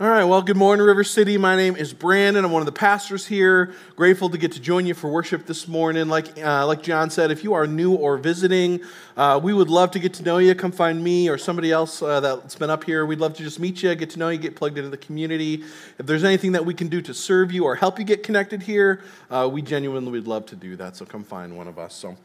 All right, well, good morning, River City. My name is Brandon. I'm one of the pastors here. Grateful to get to join you for worship this morning. Like, uh, like John said, if you are new or visiting, uh, we would love to get to know you. Come find me or somebody else uh, that's been up here. We'd love to just meet you, get to know you, get plugged into the community. If there's anything that we can do to serve you or help you get connected here, uh, we genuinely would love to do that. So come find one of us. So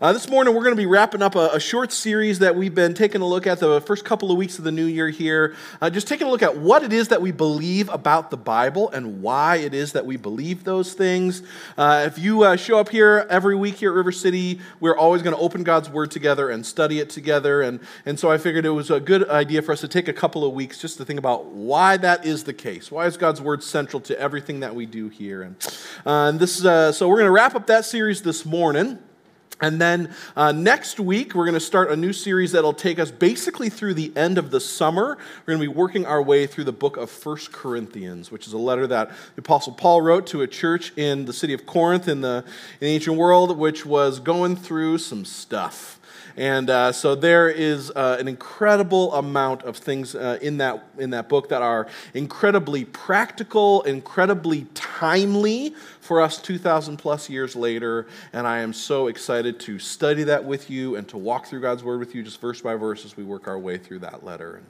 uh, this morning, we're going to be wrapping up a, a, short series that we've been taking a look at the first couple of weeks of the new year here, uh, just taking a look at what it is that we believe about the Bible and why it is that we believe those things. Uh, if you uh, show up here every week here at River City, we're always going to open God's Word together and study it together. And, and so I figured it was a good idea for us to take a couple of weeks just to think about why that is the case. Why is God's Word central to everything that we do here? And, uh, and this, uh, so we're going to wrap up that series this morning. And then uh, next week, we're going to start a new series that'll take us basically through the end of the summer. We're going to be working our way through the book of First Corinthians, which is a letter that the Apostle Paul wrote to a church in the city of Corinth in the, in the ancient world, which was going through some stuff. And uh, so there is uh, an incredible amount of things uh, in, that, in that book that are incredibly practical, incredibly timely for us 2,000 plus years later. And I am so excited to study that with you and to walk through God's Word with you just verse by verse as we work our way through that letter.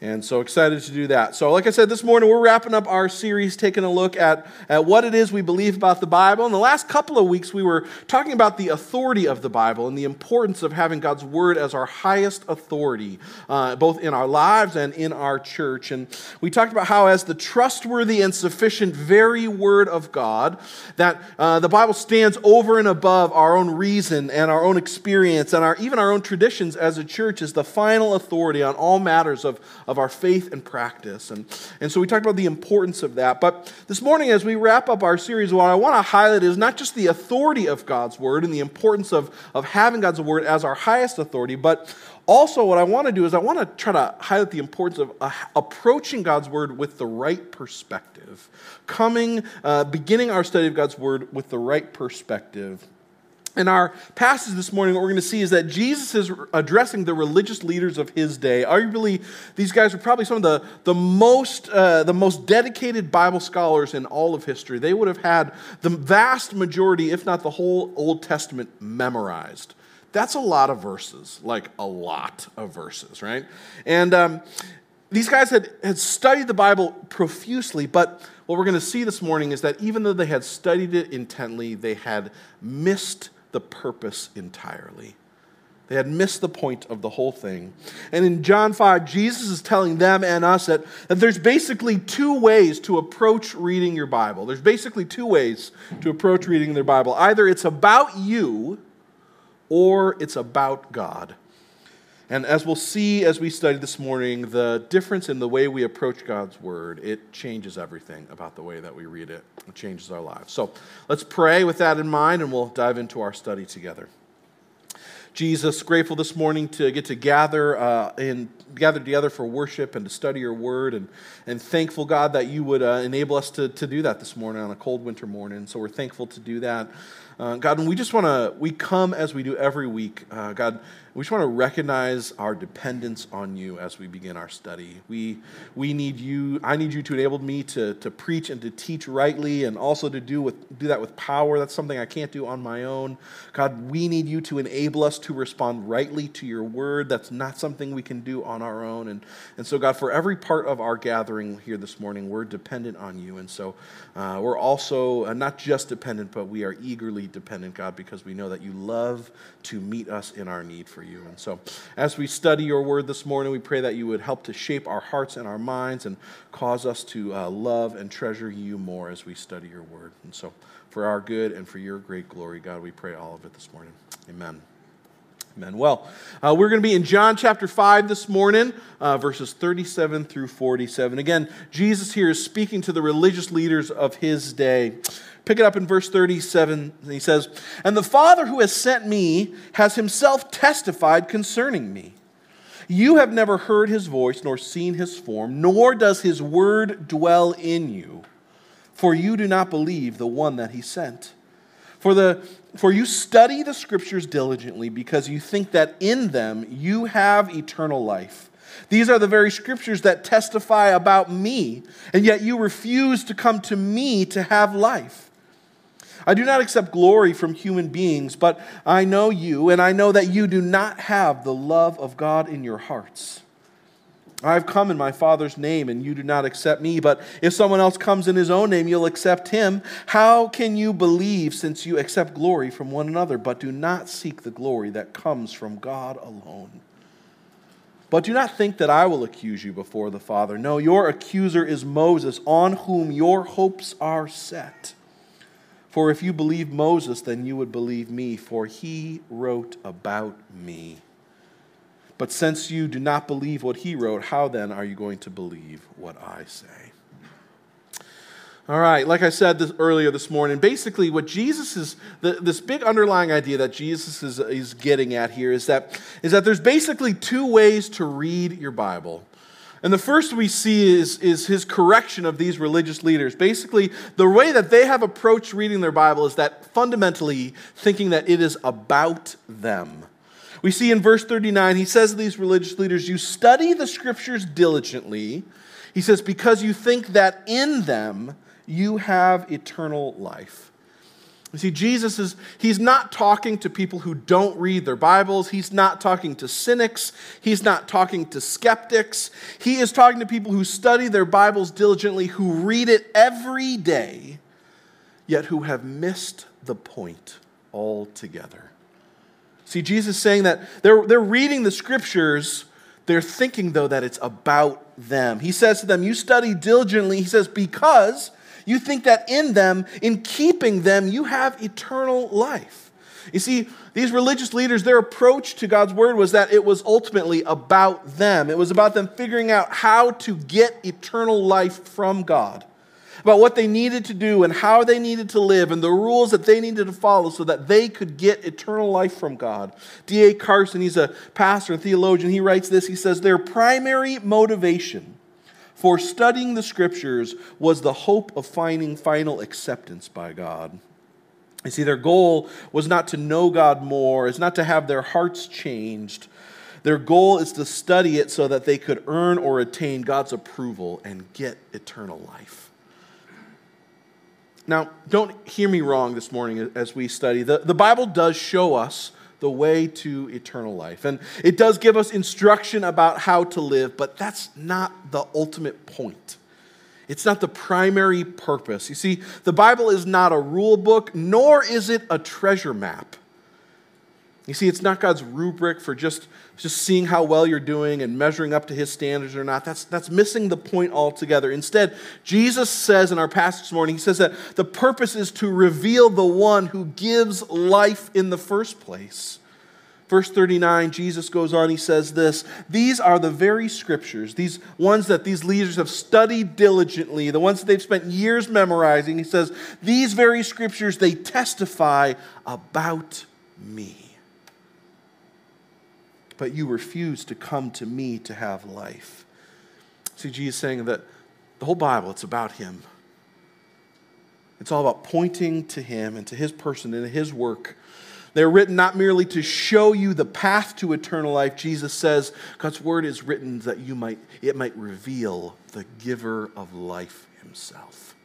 And, so excited to do that. So, like I said, this morning we're wrapping up our series, taking a look at, at what it is we believe about the Bible. In the last couple of weeks, we were talking about the authority of the Bible and the importance of having God's Word as our highest authority, uh, both in our lives and in our church. And we talked about how, as the trustworthy and sufficient very Word of God, that uh, the Bible stands over and above our own reason and our own experience and our, even our own traditions as a church, is the final authority on all matters of of our faith and practice. And, and so we talked about the importance of that. But this morning, as we wrap up our series, what I want to highlight is not just the authority of God's word and the importance of, of having God's word as our highest authority, but also what I want to do is I want to try to highlight the importance of uh, approaching God's word with the right perspective. Coming, uh, beginning our study of God's word with the right perspective. In our passage this morning, what we're going to see is that Jesus is addressing the religious leaders of his day. Arguably, these guys were probably some of the, the, most, uh, the most dedicated Bible scholars in all of history. They would have had the vast majority, if not the whole Old Testament, memorized. That's a lot of verses, like a lot of verses, right? And um, these guys had, had studied the Bible profusely, but what we're going to see this morning is that even though they had studied it intently, they had missed the purpose entirely. They had missed the point of the whole thing. And in John 5, Jesus is telling them and us that, that there's basically two ways to approach reading your Bible. There's basically two ways to approach reading their Bible. Either it's about you or it's about God. And as we'll see as we study this morning, the difference in the way we approach God's word, it changes everything about the way that we read it. It changes our lives. So let's pray with that in mind and we'll dive into our study together. Jesus, grateful this morning to get to gather uh, and gather together for worship and to study your word, and, and thankful, God, that you would uh, enable us to, to do that this morning on a cold winter morning. So we're thankful to do that. Uh, God, and we just want to, we come as we do every week. Uh, God, we just want to recognize our dependence on you as we begin our study. We, we need you, I need you to enable me to, to preach and to teach rightly and also to do, with, do that with power. That's something I can't do on my own. God, we need you to enable us to respond rightly to your word. That's not something we can do on our own. And, and so, God, for every part of our gathering here this morning, we're dependent on you. And so uh, we're also uh, not just dependent, but we are eagerly dependent, God, because we know that you love to meet us in our need for you. And so, as we study your word this morning, we pray that you would help to shape our hearts and our minds and cause us to uh, love and treasure you more as we study your word. And so, for our good and for your great glory, God, we pray all of it this morning. Amen. Amen. Well, uh, we're going to be in John chapter 5 this morning, uh, verses 37 through 47. Again, Jesus here is speaking to the religious leaders of his day. Pick it up in verse 37. He says, And the Father who has sent me has himself testified concerning me. You have never heard his voice nor seen his form, nor does his word dwell in you, for you do not believe the one that he sent. For, the, for you study the scriptures diligently because you think that in them you have eternal life These are the very scriptures that testify about me, and yet you refuse to come to me to have life. I do not accept glory from human beings, but I know you, and I know that you do not have the love of God in your hearts. I have come in my Father's name, and you do not accept me. But if someone else comes in his own name, you'll accept him. How can you believe since you accept glory from one another, but do not seek the glory that comes from God alone? But do not think that I will accuse you before the Father. No, your accuser is Moses, on whom your hopes are set. For if you believe Moses, then you would believe me, for he wrote about me. But since you do not believe what he wrote, how then are you going to believe what I say? All right, like I said this, earlier this morning, basically what Jesus is, the, this big underlying idea that Jesus is, is getting at here is that, is that there's basically two ways to read your Bible. And the first we see is, is his correction of these religious leaders. Basically, the way that they have approached reading their Bible is that fundamentally thinking that it is about them. We see in verse 39, he says to these religious leaders, You study the scriptures diligently. He says, Because you think that in them you have eternal life. You see, Jesus is, he's not talking to people who don't read their Bibles. He's not talking to cynics. He's not talking to skeptics. He is talking to people who study their Bibles diligently, who read it every day, yet who have missed the point altogether. See, Jesus saying that they're, they're reading the scriptures, they're thinking, though, that it's about them. He says to them, You study diligently. He says, Because you think that in them, in keeping them, you have eternal life. You see, these religious leaders, their approach to God's word was that it was ultimately about them. It was about them figuring out how to get eternal life from God about what they needed to do and how they needed to live and the rules that they needed to follow so that they could get eternal life from God. D.A. Carson, he's a pastor and theologian, he writes this. He says, Their primary motivation for studying the scriptures was the hope of finding final acceptance by God. You see, their goal was not to know God more, it's not to have their hearts changed. Their goal is to study it so that they could earn or attain God's approval and get eternal life. Now, don't hear me wrong this morning as we study. The, the Bible does show us the way to eternal life. And it does give us instruction about how to live, but that's not the ultimate point. It's not the primary purpose. You see, the Bible is not a rule book, nor is it a treasure map. You see, it's not God's rubric for just, just seeing how well you're doing and measuring up to his standards or not. That's, that's missing the point altogether. Instead, Jesus says in our passage this morning, he says that the purpose is to reveal the one who gives life in the first place. Verse 39, Jesus goes on, he says this These are the very scriptures, these ones that these leaders have studied diligently, the ones that they've spent years memorizing. He says, These very scriptures, they testify about me but you refuse to come to me to have life. See, Jesus saying that the whole Bible, it's about him. It's all about pointing to him and to his person and his work. They're written not merely to show you the path to eternal life. Jesus says God's word is written that you might it might reveal the giver of life himself.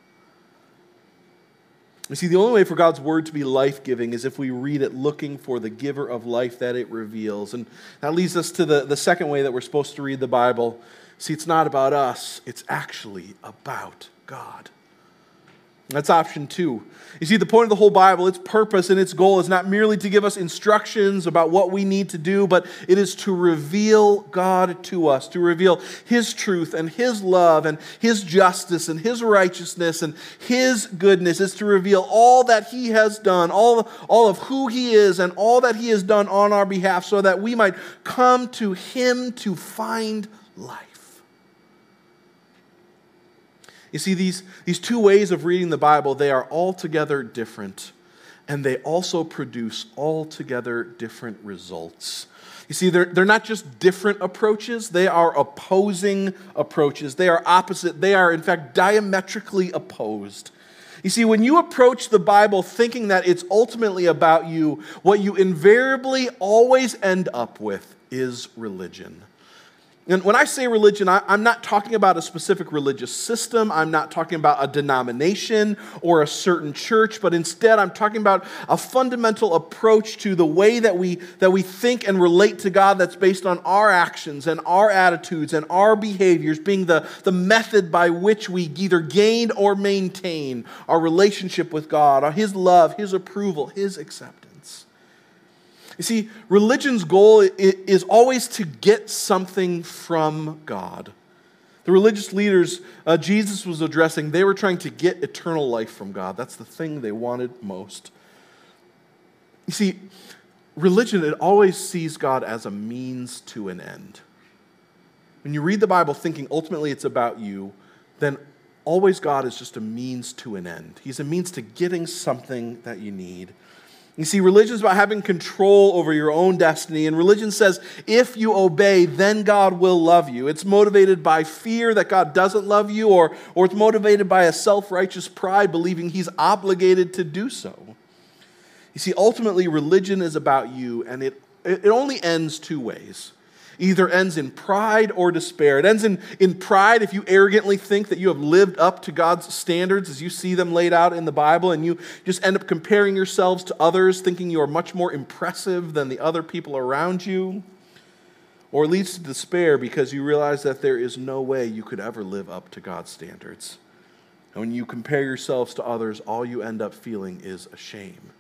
You see, the only way for God's word to be life giving is if we read it looking for the giver of life that it reveals. And that leads us to the, the second way that we're supposed to read the Bible. See, it's not about us, it's actually about God. That's option two. You see, the point of the whole Bible, its purpose and its goal is not merely to give us instructions about what we need to do, but it is to reveal God to us, to reveal His truth and His love and His justice and His righteousness and His goodness. It's to reveal all that He has done, all, all of who He is, and all that He has done on our behalf, so that we might come to Him to find life. You see, these, these two ways of reading the Bible, they are altogether different, and they also produce altogether different results. You see, they're, they're not just different approaches, they are opposing approaches. They are opposite. They are, in fact, diametrically opposed. You see, when you approach the Bible thinking that it's ultimately about you, what you invariably always end up with is religion. And when I say religion, I, am not talking about a specific religious system. I'm not talking about a denomination or a certain church, but instead I'm talking about a fundamental approach to the way that we, that we think and relate to God that's based on our actions and our attitudes and our behaviors being the, the method by which we either gain or maintain our relationship with God, His love, His approval, His acceptance. You see, religion's goal is always to get something from God. The religious leaders uh, Jesus was addressing, they were trying to get eternal life from God. That's the thing they wanted most. You see, religion, it always sees God as a means to an end. When you read the Bible thinking ultimately it's about you, then always God is just a means to an end. He's a means to getting something that you need. You see, religion is about having control over your own destiny, and religion says if you obey, then God will love you. It's motivated by fear that God doesn't love you, or, or it's motivated by a self righteous pride, believing He's obligated to do so. You see, ultimately, religion is about you, and it, it only ends two ways either ends in pride or despair. It ends in, in pride if you arrogantly think that you have lived up to God's standards as you see them laid out in the Bible, and you just end up comparing yourselves to others, thinking you are much more impressive than the other people around you. Or leads to despair because you realize that there is no way you could ever live up to God's standards. And when you compare yourselves to others, all you end up feeling is a shame.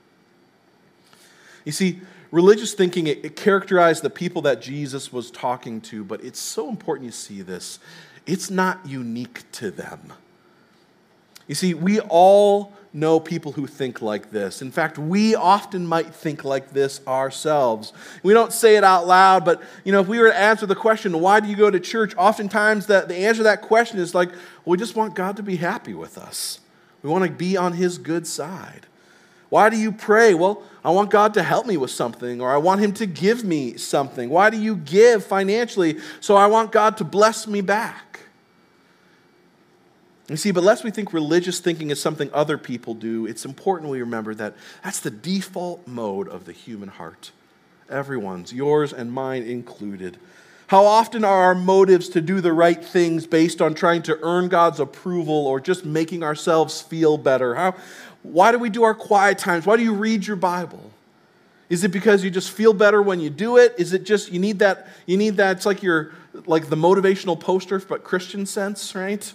You see, religious thinking, it, it characterized the people that Jesus was talking to, but it's so important you see this. It's not unique to them. You see, we all know people who think like this. In fact, we often might think like this ourselves. We don't say it out loud, but you know, if we were to answer the question, why do you go to church? Oftentimes the, the answer to that question is like, well, we just want God to be happy with us. We want to be on his good side. Why do you pray? Well, I want God to help me with something, or I want Him to give me something. Why do you give financially? So I want God to bless me back. You see, but lest we think religious thinking is something other people do, it's important we remember that that's the default mode of the human heart. Everyone's, yours and mine included. How often are our motives to do the right things based on trying to earn God's approval or just making ourselves feel better? How, why do we do our quiet times? Why do you read your Bible? Is it because you just feel better when you do it? Is it just you need that you need that it's like your like the motivational poster but Christian sense, right?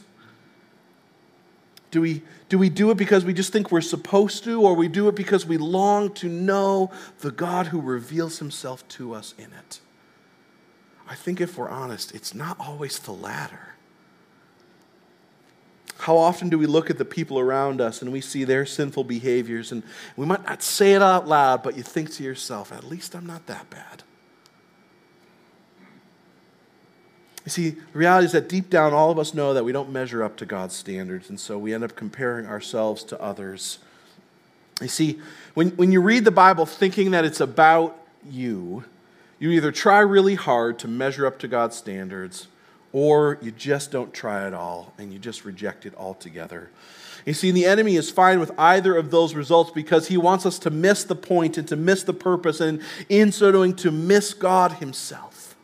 Do we do we do it because we just think we're supposed to or we do it because we long to know the God who reveals himself to us in it? I think if we're honest, it's not always the latter. How often do we look at the people around us and we see their sinful behaviors and we might not say it out loud, but you think to yourself, at least I'm not that bad. You see, the reality is that deep down, all of us know that we don't measure up to God's standards, and so we end up comparing ourselves to others. You see, when, when you read the Bible thinking that it's about you, you either try really hard to measure up to God's standards, or you just don't try at all and you just reject it altogether. You see, the enemy is fine with either of those results because he wants us to miss the point and to miss the purpose, and in so doing, to miss God Himself.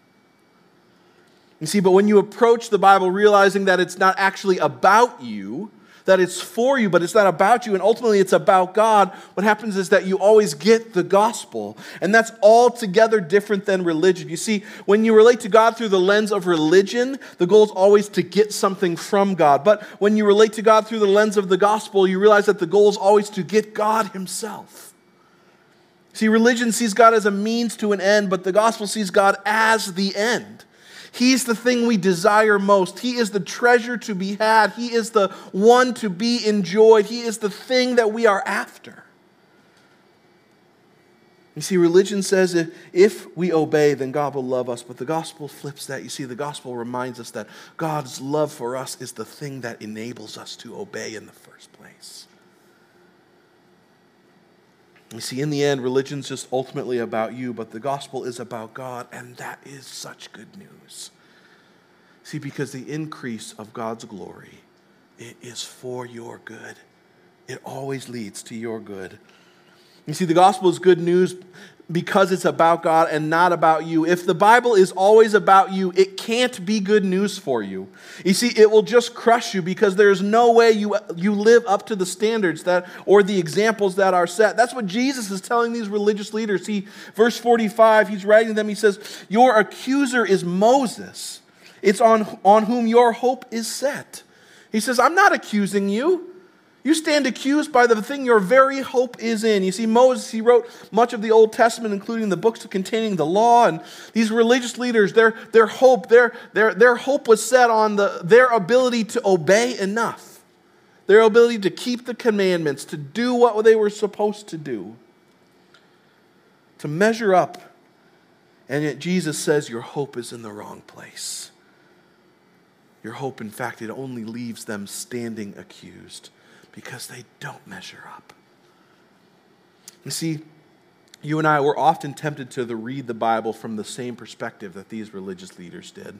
You see, but when you approach the Bible realizing that it's not actually about you, that it's for you, but it's not about you, and ultimately it's about God, what happens is that you always get the gospel. And that's altogether different than religion. You see, when you relate to God through the lens of religion, the goal is always to get something from God. But when you relate to God through the lens of the gospel, you realize that the goal is always to get God Himself. See, religion sees God as a means to an end, but the gospel sees God as the end. He's the thing we desire most. He is the treasure to be had. He is the one to be enjoyed. He is the thing that we are after. You see, religion says if, if we obey, then God will love us. But the gospel flips that. You see, the gospel reminds us that God's love for us is the thing that enables us to obey in the first place. You see, in the end, religion's just ultimately about you, but the gospel is about God, and that is such good news. See, because the increase of God's glory, it is for your good. It always leads to your good. You see, the gospel is good news because it's about God and not about you. If the Bible is always about you, it can't be good news for you. You see, it will just crush you because there's no way you, you live up to the standards that or the examples that are set. That's what Jesus is telling these religious leaders. See, verse 45, he's writing them, he says, Your accuser is Moses. It's on, on whom your hope is set. He says, I'm not accusing you. You stand accused by the thing your very hope is in. You see, Moses, he wrote much of the Old Testament, including the books containing the law. And these religious leaders, their, their hope, their, their, their hope was set on the, their ability to obey enough, their ability to keep the commandments, to do what they were supposed to do, to measure up. And yet Jesus says your hope is in the wrong place. Your hope, in fact, it only leaves them standing accused because they don't measure up. You see, you and I were often tempted to read the Bible from the same perspective that these religious leaders did,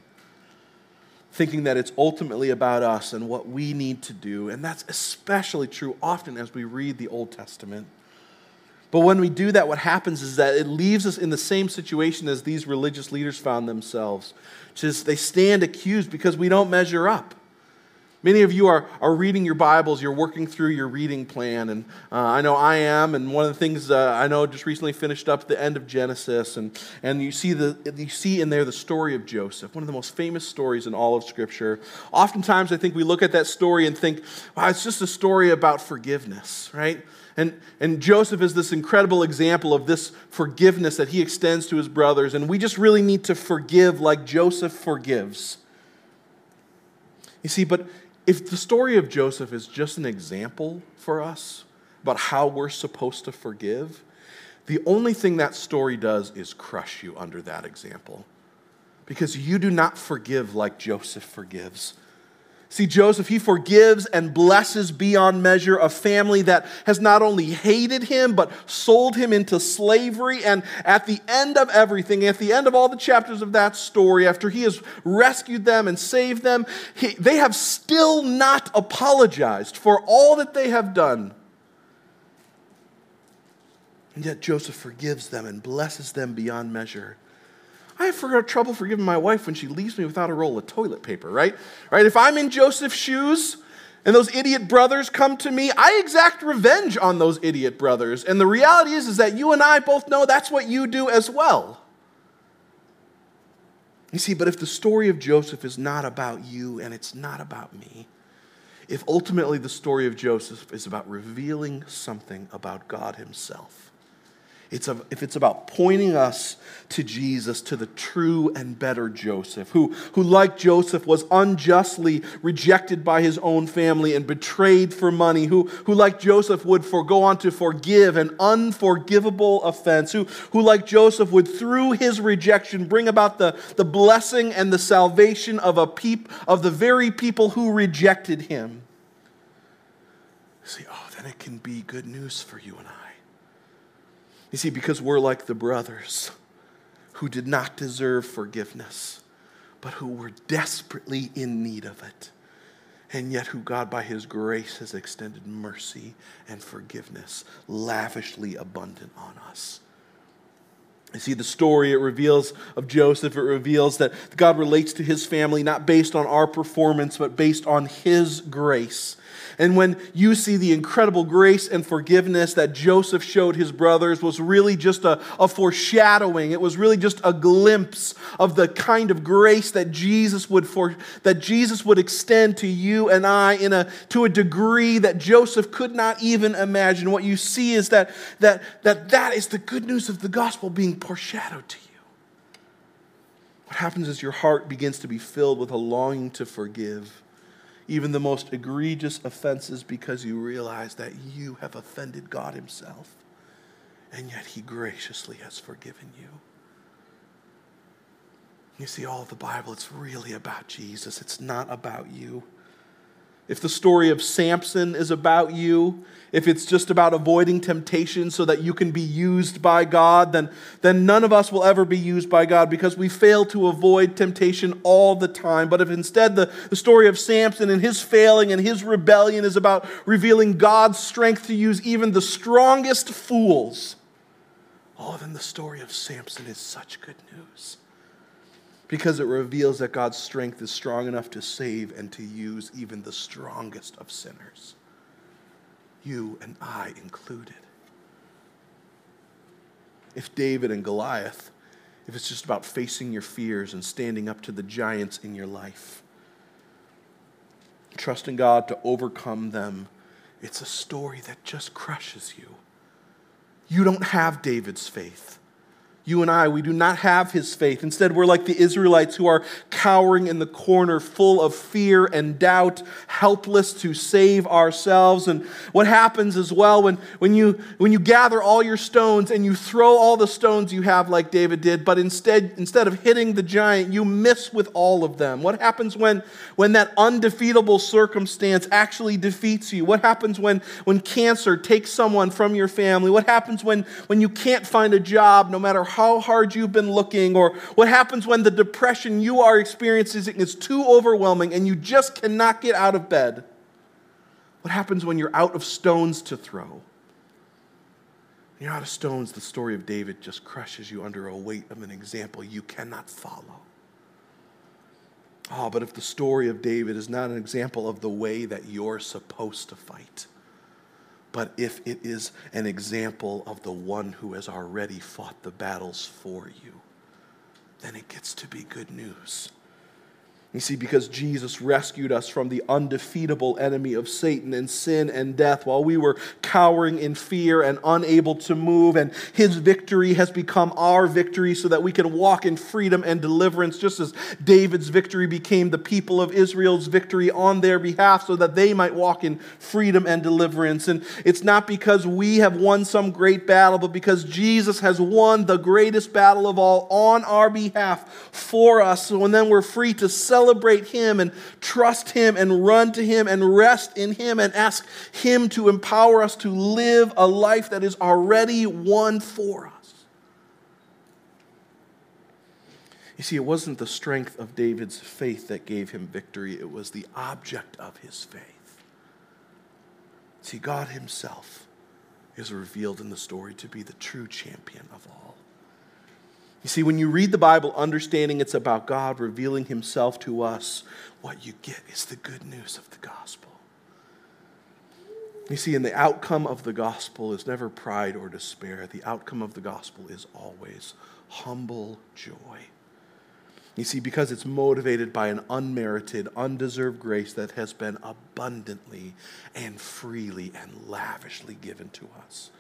thinking that it's ultimately about us and what we need to do. And that's especially true often as we read the Old Testament. But when we do that, what happens is that it leaves us in the same situation as these religious leaders found themselves, which is they stand accused because we don't measure up. Many of you are, are reading your Bibles, you're working through your reading plan, and uh, I know I am. And one of the things uh, I know just recently finished up the end of Genesis, and, and you, see the, you see in there the story of Joseph, one of the most famous stories in all of Scripture. Oftentimes, I think we look at that story and think, wow, it's just a story about forgiveness, right? And, and Joseph is this incredible example of this forgiveness that he extends to his brothers, and we just really need to forgive like Joseph forgives. You see, but if the story of Joseph is just an example for us about how we're supposed to forgive, the only thing that story does is crush you under that example. Because you do not forgive like Joseph forgives. See, Joseph, he forgives and blesses beyond measure a family that has not only hated him, but sold him into slavery. And at the end of everything, at the end of all the chapters of that story, after he has rescued them and saved them, he, they have still not apologized for all that they have done. And yet Joseph forgives them and blesses them beyond measure. I have trouble forgiving my wife when she leaves me without a roll of toilet paper, right? Right? If I'm in Joseph's shoes and those idiot brothers come to me, I exact revenge on those idiot brothers. And the reality is, is that you and I both know that's what you do as well. You see, but if the story of Joseph is not about you and it's not about me, if ultimately the story of Joseph is about revealing something about God Himself, it's a, if it's about pointing us to Jesus, to the true and better Joseph, who, who, like Joseph, was unjustly rejected by his own family and betrayed for money, who, who like Joseph, would for, go on to forgive an unforgivable offense, who, who, like Joseph, would, through his rejection, bring about the, the blessing and the salvation of, a peop, of the very people who rejected him. See, oh, then it can be good news for you and I. You see, because we're like the brothers who did not deserve forgiveness, but who were desperately in need of it, and yet who God, by His grace, has extended mercy and forgiveness lavishly abundant on us. You see, the story it reveals of Joseph, it reveals that God relates to his family not based on our performance, but based on his grace. And when you see the incredible grace and forgiveness that Joseph showed his brothers was really just a, a foreshadowing. It was really just a glimpse of the kind of grace that Jesus would for, that Jesus would extend to you and I in a to a degree that Joseph could not even imagine. What you see is that that that, that is the good news of the gospel being foreshadowed to you. What happens is your heart begins to be filled with a longing to forgive even the most egregious offenses because you realize that you have offended God Himself, and yet He graciously has forgiven you. You see, all of the Bible, it's really about Jesus, it's not about you. If the story of Samson is about you, if it's just about avoiding temptation so that you can be used by God, then, then none of us will ever be used by God because we fail to avoid temptation all the time. But if instead the, the story of Samson and his failing and his rebellion is about revealing God's strength to use even the strongest fools, oh, then the story of Samson is such good news because it reveals that God's strength is strong enough to save and to use even the strongest of sinners you and I included. If David and Goliath, if it's just about facing your fears and standing up to the giants in your life, trusting God to overcome them, it's a story that just crushes you. You don't have David's faith. You and I, we do not have his faith. Instead, we're like the Israelites who are cowering in the corner, full of fear and doubt, helpless to save ourselves. And what happens as well when, when, you, when you gather all your stones and you throw all the stones you have, like David did, but instead, instead of hitting the giant, you miss with all of them? What happens when, when that undefeatable circumstance actually defeats you? What happens when, when cancer takes someone from your family? What happens when, when you can't find a job no matter how hard you've been looking, or what happens when the depression you are experiencing is too overwhelming and you just cannot get out of bed. What happens when you're out of stones to throw? You're out of stones, the story of David just crushes you under a weight of an example you cannot follow. Oh, but if the story of David is not an example of the way that you're supposed to fight, but if it is an example of the one who has already fought the battles for you, then it gets to be good news. You see, because Jesus rescued us from the undefeatable enemy of Satan and sin and death while we were cowering in fear and unable to move, and his victory has become our victory so that we can walk in freedom and deliverance, just as David's victory became the people of Israel's victory on their behalf so that they might walk in freedom and deliverance. And it's not because we have won some great battle, but because Jesus has won the greatest battle of all on our behalf for us. So, and then we're free to celebrate celebrate Him and trust Him and run to Him and rest in Him and ask Him to empower us to live a life that is already won for us. You see, it wasn't the strength of David's faith that gave him victory, it was the object of his faith. See, God Himself is revealed in the story to be the true champion of all. You see, when you read the Bible, understanding it's about God revealing himself to us, what you get is the good news of the gospel. You see, and the outcome of the gospel is never pride or despair. The outcome of the gospel is always humble joy. You see, because it's motivated by an unmerited, undeserved grace that has been abundantly and freely and lavishly given to us.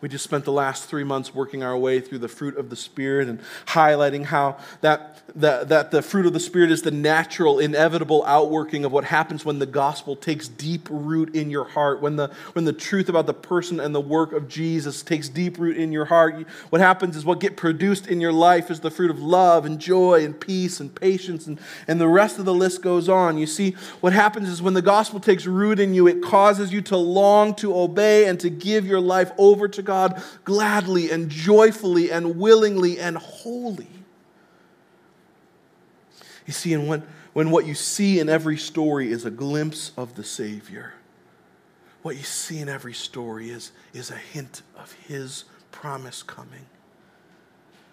We just spent the last three months working our way through the fruit of the Spirit and highlighting how that, that, that the fruit of the Spirit is the natural, inevitable outworking of what happens when the gospel takes deep root in your heart, when the, when the truth about the person and the work of Jesus takes deep root in your heart. What happens is what get produced in your life is the fruit of love and joy and peace and patience, and, and the rest of the list goes on. You see, what happens is when the gospel takes root in you, it causes you to long to obey and to give your life over to God God gladly and joyfully and willingly and wholly. You see, and when, when what you see in every story is a glimpse of the Savior, what you see in every story is, is a hint of His promise coming.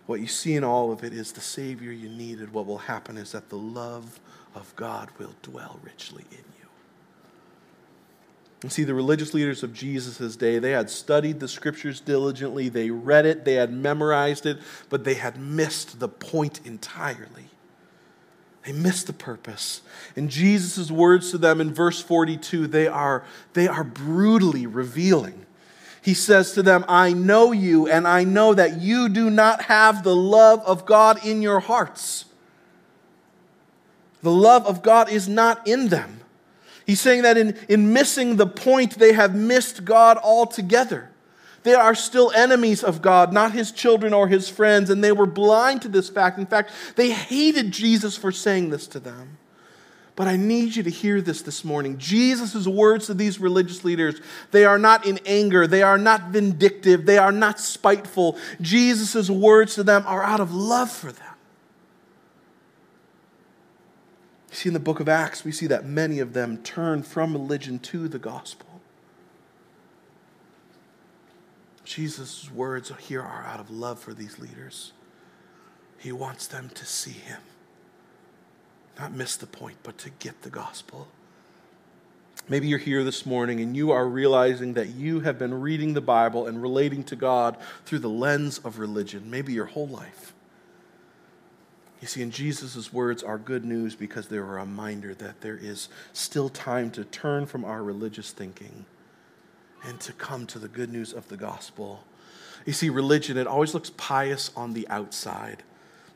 What you see in all of it is the Savior you needed. What will happen is that the love of God will dwell richly in you. And see, the religious leaders of Jesus' day, they had studied the scriptures diligently, they read it, they had memorized it, but they had missed the point entirely. They missed the purpose. And Jesus' words to them in verse 42, they are, they are brutally revealing. He says to them, I know you, and I know that you do not have the love of God in your hearts. The love of God is not in them. He's saying that in, in missing the point, they have missed God altogether. They are still enemies of God, not his children or his friends, and they were blind to this fact. In fact, they hated Jesus for saying this to them. But I need you to hear this this morning. Jesus' words to these religious leaders, they are not in anger, they are not vindictive, they are not spiteful. Jesus' words to them are out of love for them. See, in the book of Acts, we see that many of them turn from religion to the gospel. Jesus' words here are out of love for these leaders. He wants them to see him. Not miss the point, but to get the gospel. Maybe you're here this morning and you are realizing that you have been reading the Bible and relating to God through the lens of religion, maybe your whole life. You see, in Jesus' words are good news because they're a reminder that there is still time to turn from our religious thinking and to come to the good news of the gospel. You see, religion, it always looks pious on the outside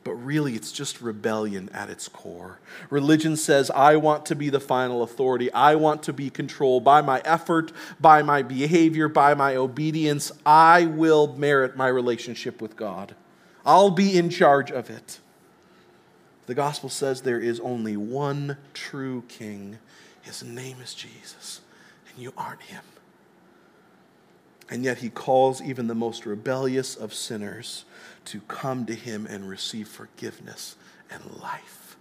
but really it's just rebellion at its core. Religion says, I want to be the final authority. I want to be controlled by my effort, by my behavior, by my obedience. I will merit my relationship with God. I'll be in charge of it. The gospel says there is only one true king. His name is Jesus, and you aren't him. And yet he calls even the most rebellious of sinners to come to him and receive forgiveness and life.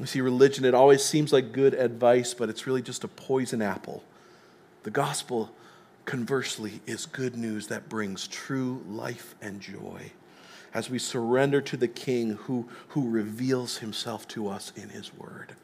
You see, religion, it always seems like good advice, but it's really just a poison apple. The gospel, conversely, is good news that brings true life and joy as we surrender to the King who, who reveals himself to us in his word.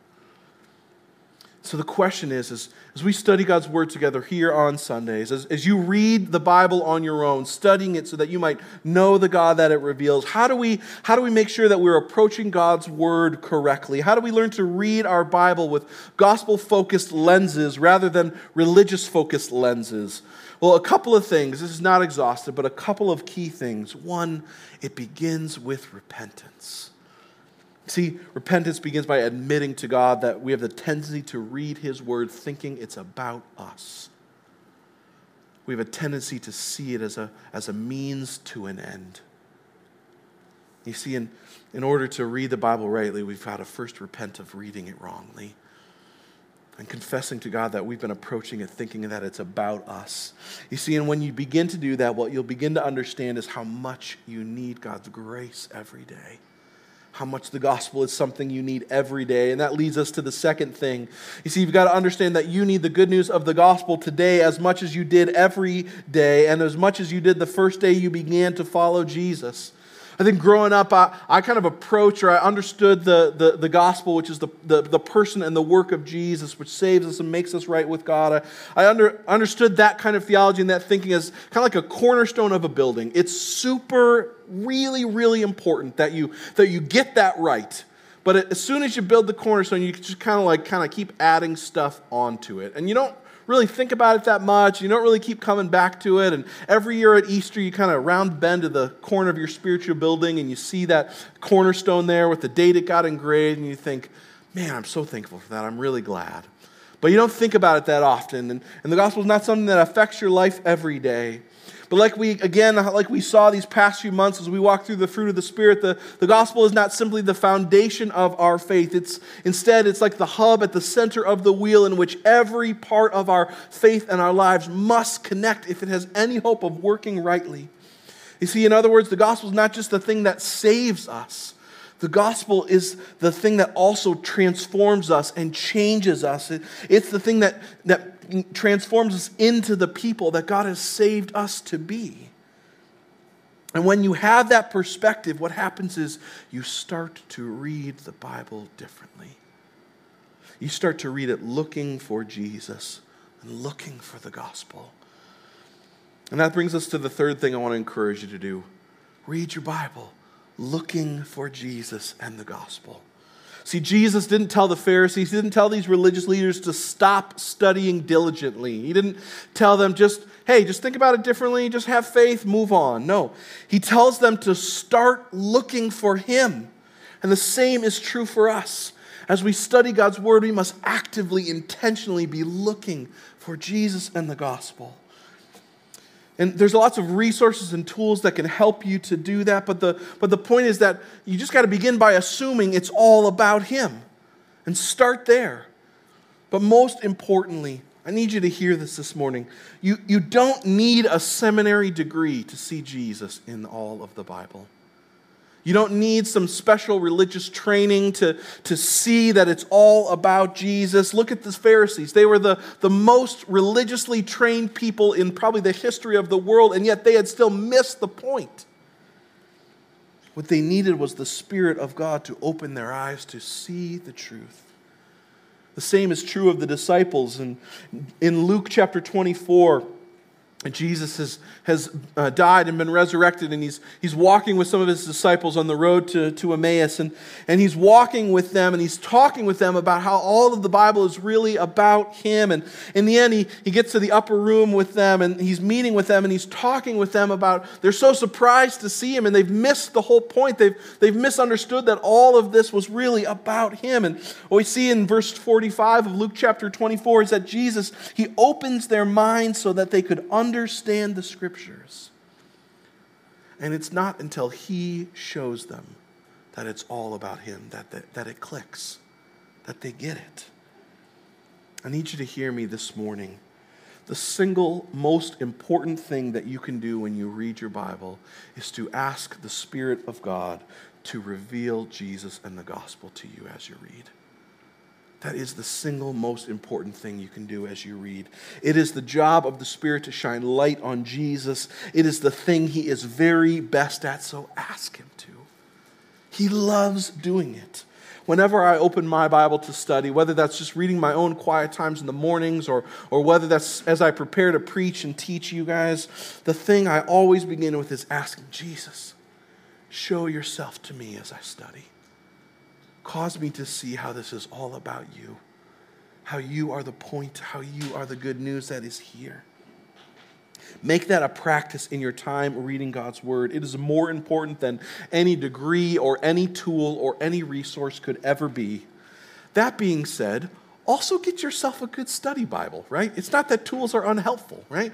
So the question is, is as we study God's Word together here on Sundays, as, as you read the Bible on your own, studying it so that you might know the God that it reveals, how do we, how do we make sure that we're approaching God's Word correctly? How do we learn to read our Bible with gospel-focused lenses rather than religious-focused lenses? Well, a couple of things. This is not exhaustive, but a couple of key things. One, it begins with repentance. See, repentance begins by admitting to God that we have the tendency to read His Word thinking it's about us. We have a tendency to see it as a, as a means to an end. You see, in, in order to read the Bible rightly, we've got to first repent of reading it wrongly and confessing to God that we've been approaching it thinking that it's about us. You see, and when you begin to do that, what you'll begin to understand is how much you need God's grace every day how much the gospel is something you need every day. And that leads us to the second thing. You see, you've got to understand that you need the good news of the gospel today as much as you did every day and as much as you did the first day you began to follow Jesus. I think growing up, I, I kind of approached or I understood the, the, the gospel, which is the, the, the, person and the work of Jesus, which saves us and makes us right with God. I, I under, understood that kind of theology and that thinking as kind of like a cornerstone of a building. It's super, really, really important that you, that you get that right. But as soon as you build the cornerstone, you just kind of like kind of keep adding stuff onto it. And you don't really think about it that much. You don't really keep coming back to it. And every year at Easter, you kind of round bend to the corner of your spiritual building and you see that cornerstone there with the date it got engraved, and you think, man, I'm so thankful for that. I'm really glad. But you don't think about it that often. And, and the gospel is not something that affects your life every day. But like we, again, like we saw these past few months as we walk through the fruit of the Spirit, the, the gospel is not simply the foundation of our faith. It's instead, it's like the hub at the center of the wheel in which every part of our faith and our lives must connect if it has any hope of working rightly. You see, in other words, the gospel is not just the thing that saves us. The gospel is the thing that also transforms us and changes us. It's the thing that, that transforms us into the people that God has saved us to be. And when you have that perspective, what happens is you start to read the Bible differently. You start to read it looking for Jesus and looking for the gospel. And that brings us to the third thing I want to encourage you to do read your Bible looking for Jesus and the gospel. See, Jesus didn't tell the Pharisees, he didn't tell these religious leaders to stop studying diligently. He didn't tell them just, hey, just think about it differently, just have faith, move on. No, he tells them to start looking for him. And the same is true for us. As we study God's word, we must actively, intentionally be looking for Jesus and the gospel. And there's lots of resources and tools that can help you to do that. But the, but the point is that you just got to begin by assuming it's all about Him. And start there. But most importantly, I need you to hear this this morning. You, you don't need a seminary degree to see Jesus in all of the Bible. You don't need some special religious training to, to see that it's all about Jesus. Look at the Pharisees. They were the, the most religiously trained people in probably the history of the world, and yet they had still missed the point. What they needed was the Spirit of God to open their eyes to see the truth. The same is true of the disciples. And in Luke chapter 24, Jesus has, has uh, died and been resurrected, and he's, he's walking with some of his disciples on the road to, to Emmaus. And, and he's walking with them and he's talking with them about how all of the Bible is really about him. And in the end, he, he gets to the upper room with them and he's meeting with them and he's talking with them about they're so surprised to see him and they've missed the whole point. They've, they've misunderstood that all of this was really about him. And what we see in verse 45 of Luke chapter 24 is that Jesus, he opens their minds so that they could understand understand the scriptures. And it's not until He shows them that it's all about Him that, that, that it clicks, that they get it. I need you to hear me this morning. The single most important thing that you can do when you read your Bible is to ask the Spirit of God to reveal Jesus and the gospel to you as you read. That is the single most important thing you can do as you read. It is the job of the Spirit to shine light on Jesus. It is the thing He is very best at, so ask Him to. He loves doing it. Whenever I open my Bible to study, whether that's just reading my own quiet times in the mornings or, or whether that's as I prepare to preach and teach you guys, the thing I always begin with is asking Jesus, show yourself to me as I study. Cause me to see how this is all about you, how you are the point, how you are the good news that is here. Make that a practice in your time reading God's Word. It is more important than any degree or any tool or any resource could ever be. That being said, also get yourself a good study Bible, right? It's not that tools are unhelpful, right?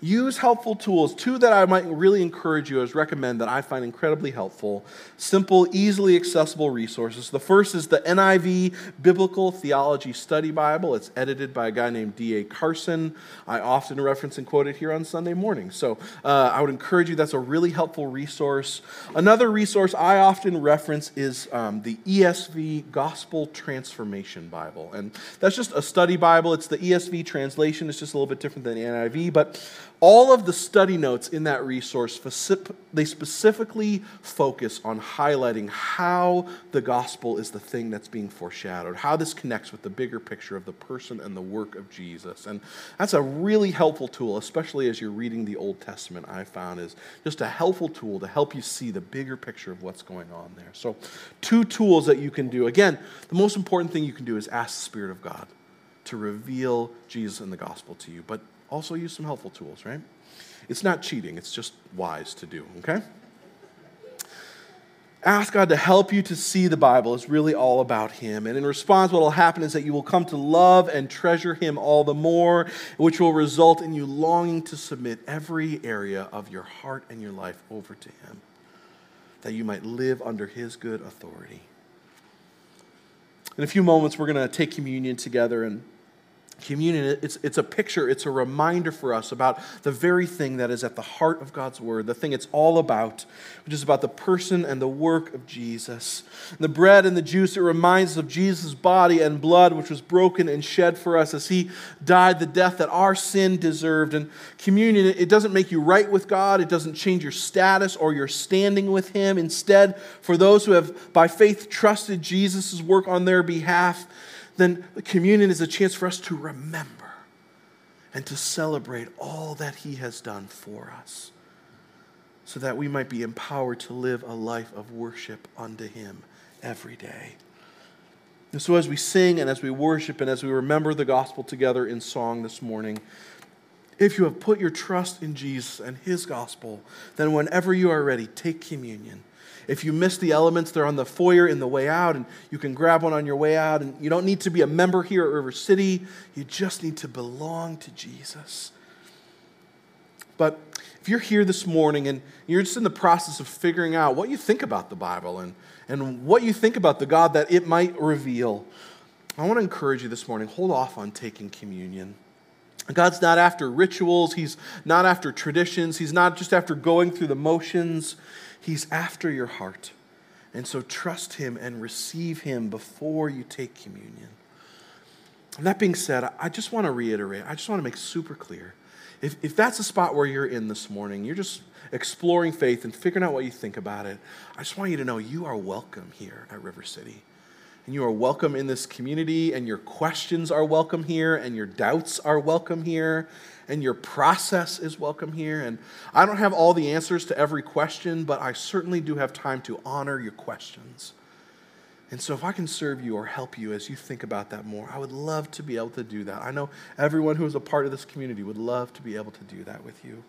Use helpful tools. Two that I might really encourage you as recommend that I find incredibly helpful. Simple, easily accessible resources. The first is the NIV Biblical Theology Study Bible. It's edited by a guy named D.A. Carson. I often reference and quote it here on Sunday morning. So uh, I would encourage you, that's a really helpful resource. Another resource I often reference is um, the ESV Gospel Transformation Bible. And that's just a study Bible. It's the ESV translation, it's just a little bit different than the NIV, but all of the study notes in that resource, they specifically focus on highlighting how the gospel is the thing that's being foreshadowed, how this connects with the bigger picture of the person and the work of Jesus. And that's a really helpful tool, especially as you're reading the Old Testament, I found is just a helpful tool to help you see the bigger picture of what's going on there. So, two tools that you can do. Again, the most important thing you can do is ask the Spirit of God to reveal Jesus and the gospel to you. But also use some helpful tools, right? It's not cheating, it's just wise to do, okay? Ask God to help you to see the Bible It's really all about Him. And in response, what will happen is that you will come to love and treasure Him all the more, which will result in you longing to submit every area of your heart and your life over to Him, that you might live under His good authority. In a few moments, we're going to take communion together and Communion, it's, it's a picture, it's a reminder for us about the very thing that is at the heart of God's Word, the thing it's all about, which is about the person and the work of Jesus. The bread and the juice, it reminds us of Jesus' body and blood, which was broken and shed for us as He died the death that our sin deserved. And communion, it doesn't make you right with God, it doesn't change your status or your standing with Him. Instead, for those who have by faith trusted Jesus' work on their behalf, then communion is a chance for us to remember and to celebrate all that He has done for us so that we might be empowered to live a life of worship unto Him every day. And so, as we sing and as we worship and as we remember the gospel together in song this morning, if you have put your trust in Jesus and His gospel, then whenever you are ready, take communion if you miss the elements, they're on the foyer in the way out, and you can grab one on your way out. And you don't need to be a member here at River City, you just need to belong to Jesus. But if you're here this morning and you're just in the process of figuring out what you think about the Bible and, and what you think about the God that it might reveal, I want to encourage you this morning hold off on taking communion. God's not after rituals, He's not after traditions, He's not just after going through the motions, He's after your heart. And so trust Him and receive Him before you take communion. And that being said, I just want to reiterate, I just want to make super clear. If, if that's a spot where you're in this morning, you're just exploring faith and figuring out what you think about it, I just want you to know you are welcome here at River City. And you are welcome in this community, and your questions are welcome here, and your doubts are welcome here, and your process is welcome here. And I don't have all the answers to every question, but I certainly do have time to honor your questions. And so, if I can serve you or help you as you think about that more, I would love to be able to do that. I know everyone who is a part of this community would love to be able to do that with you.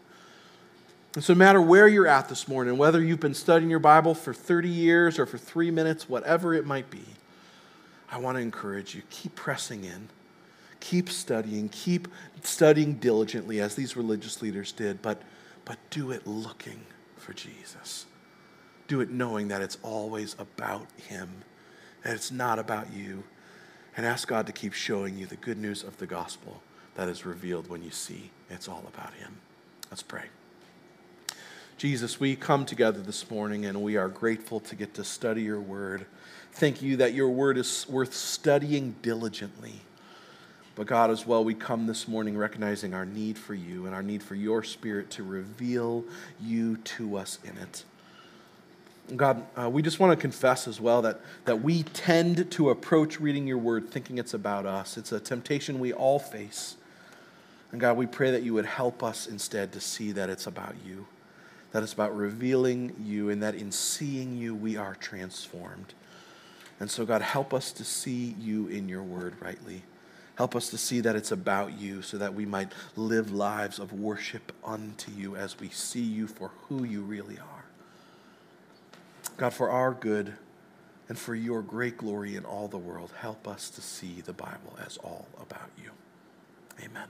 And so, no matter where you're at this morning, whether you've been studying your Bible for 30 years or for three minutes, whatever it might be, I want to encourage you keep pressing in, keep studying, keep studying diligently as these religious leaders did, but, but do it looking for Jesus. Do it knowing that it's always about Him, and it's not about you. And ask God to keep showing you the good news of the gospel that is revealed when you see it's all about Him. Let's pray. Jesus, we come together this morning and we are grateful to get to study your word. Thank you that your word is worth studying diligently. But God, as well, we come this morning recognizing our need for you and our need for your spirit to reveal you to us in it. God, uh, we just want to confess as well that, that we tend to approach reading your word thinking it's about us. It's a temptation we all face. And God, we pray that you would help us instead to see that it's about you, that it's about revealing you, and that in seeing you, we are transformed. And so, God, help us to see you in your word rightly. Help us to see that it's about you so that we might live lives of worship unto you as we see you for who you really are. God, for our good and for your great glory in all the world, help us to see the Bible as all about you. Amen.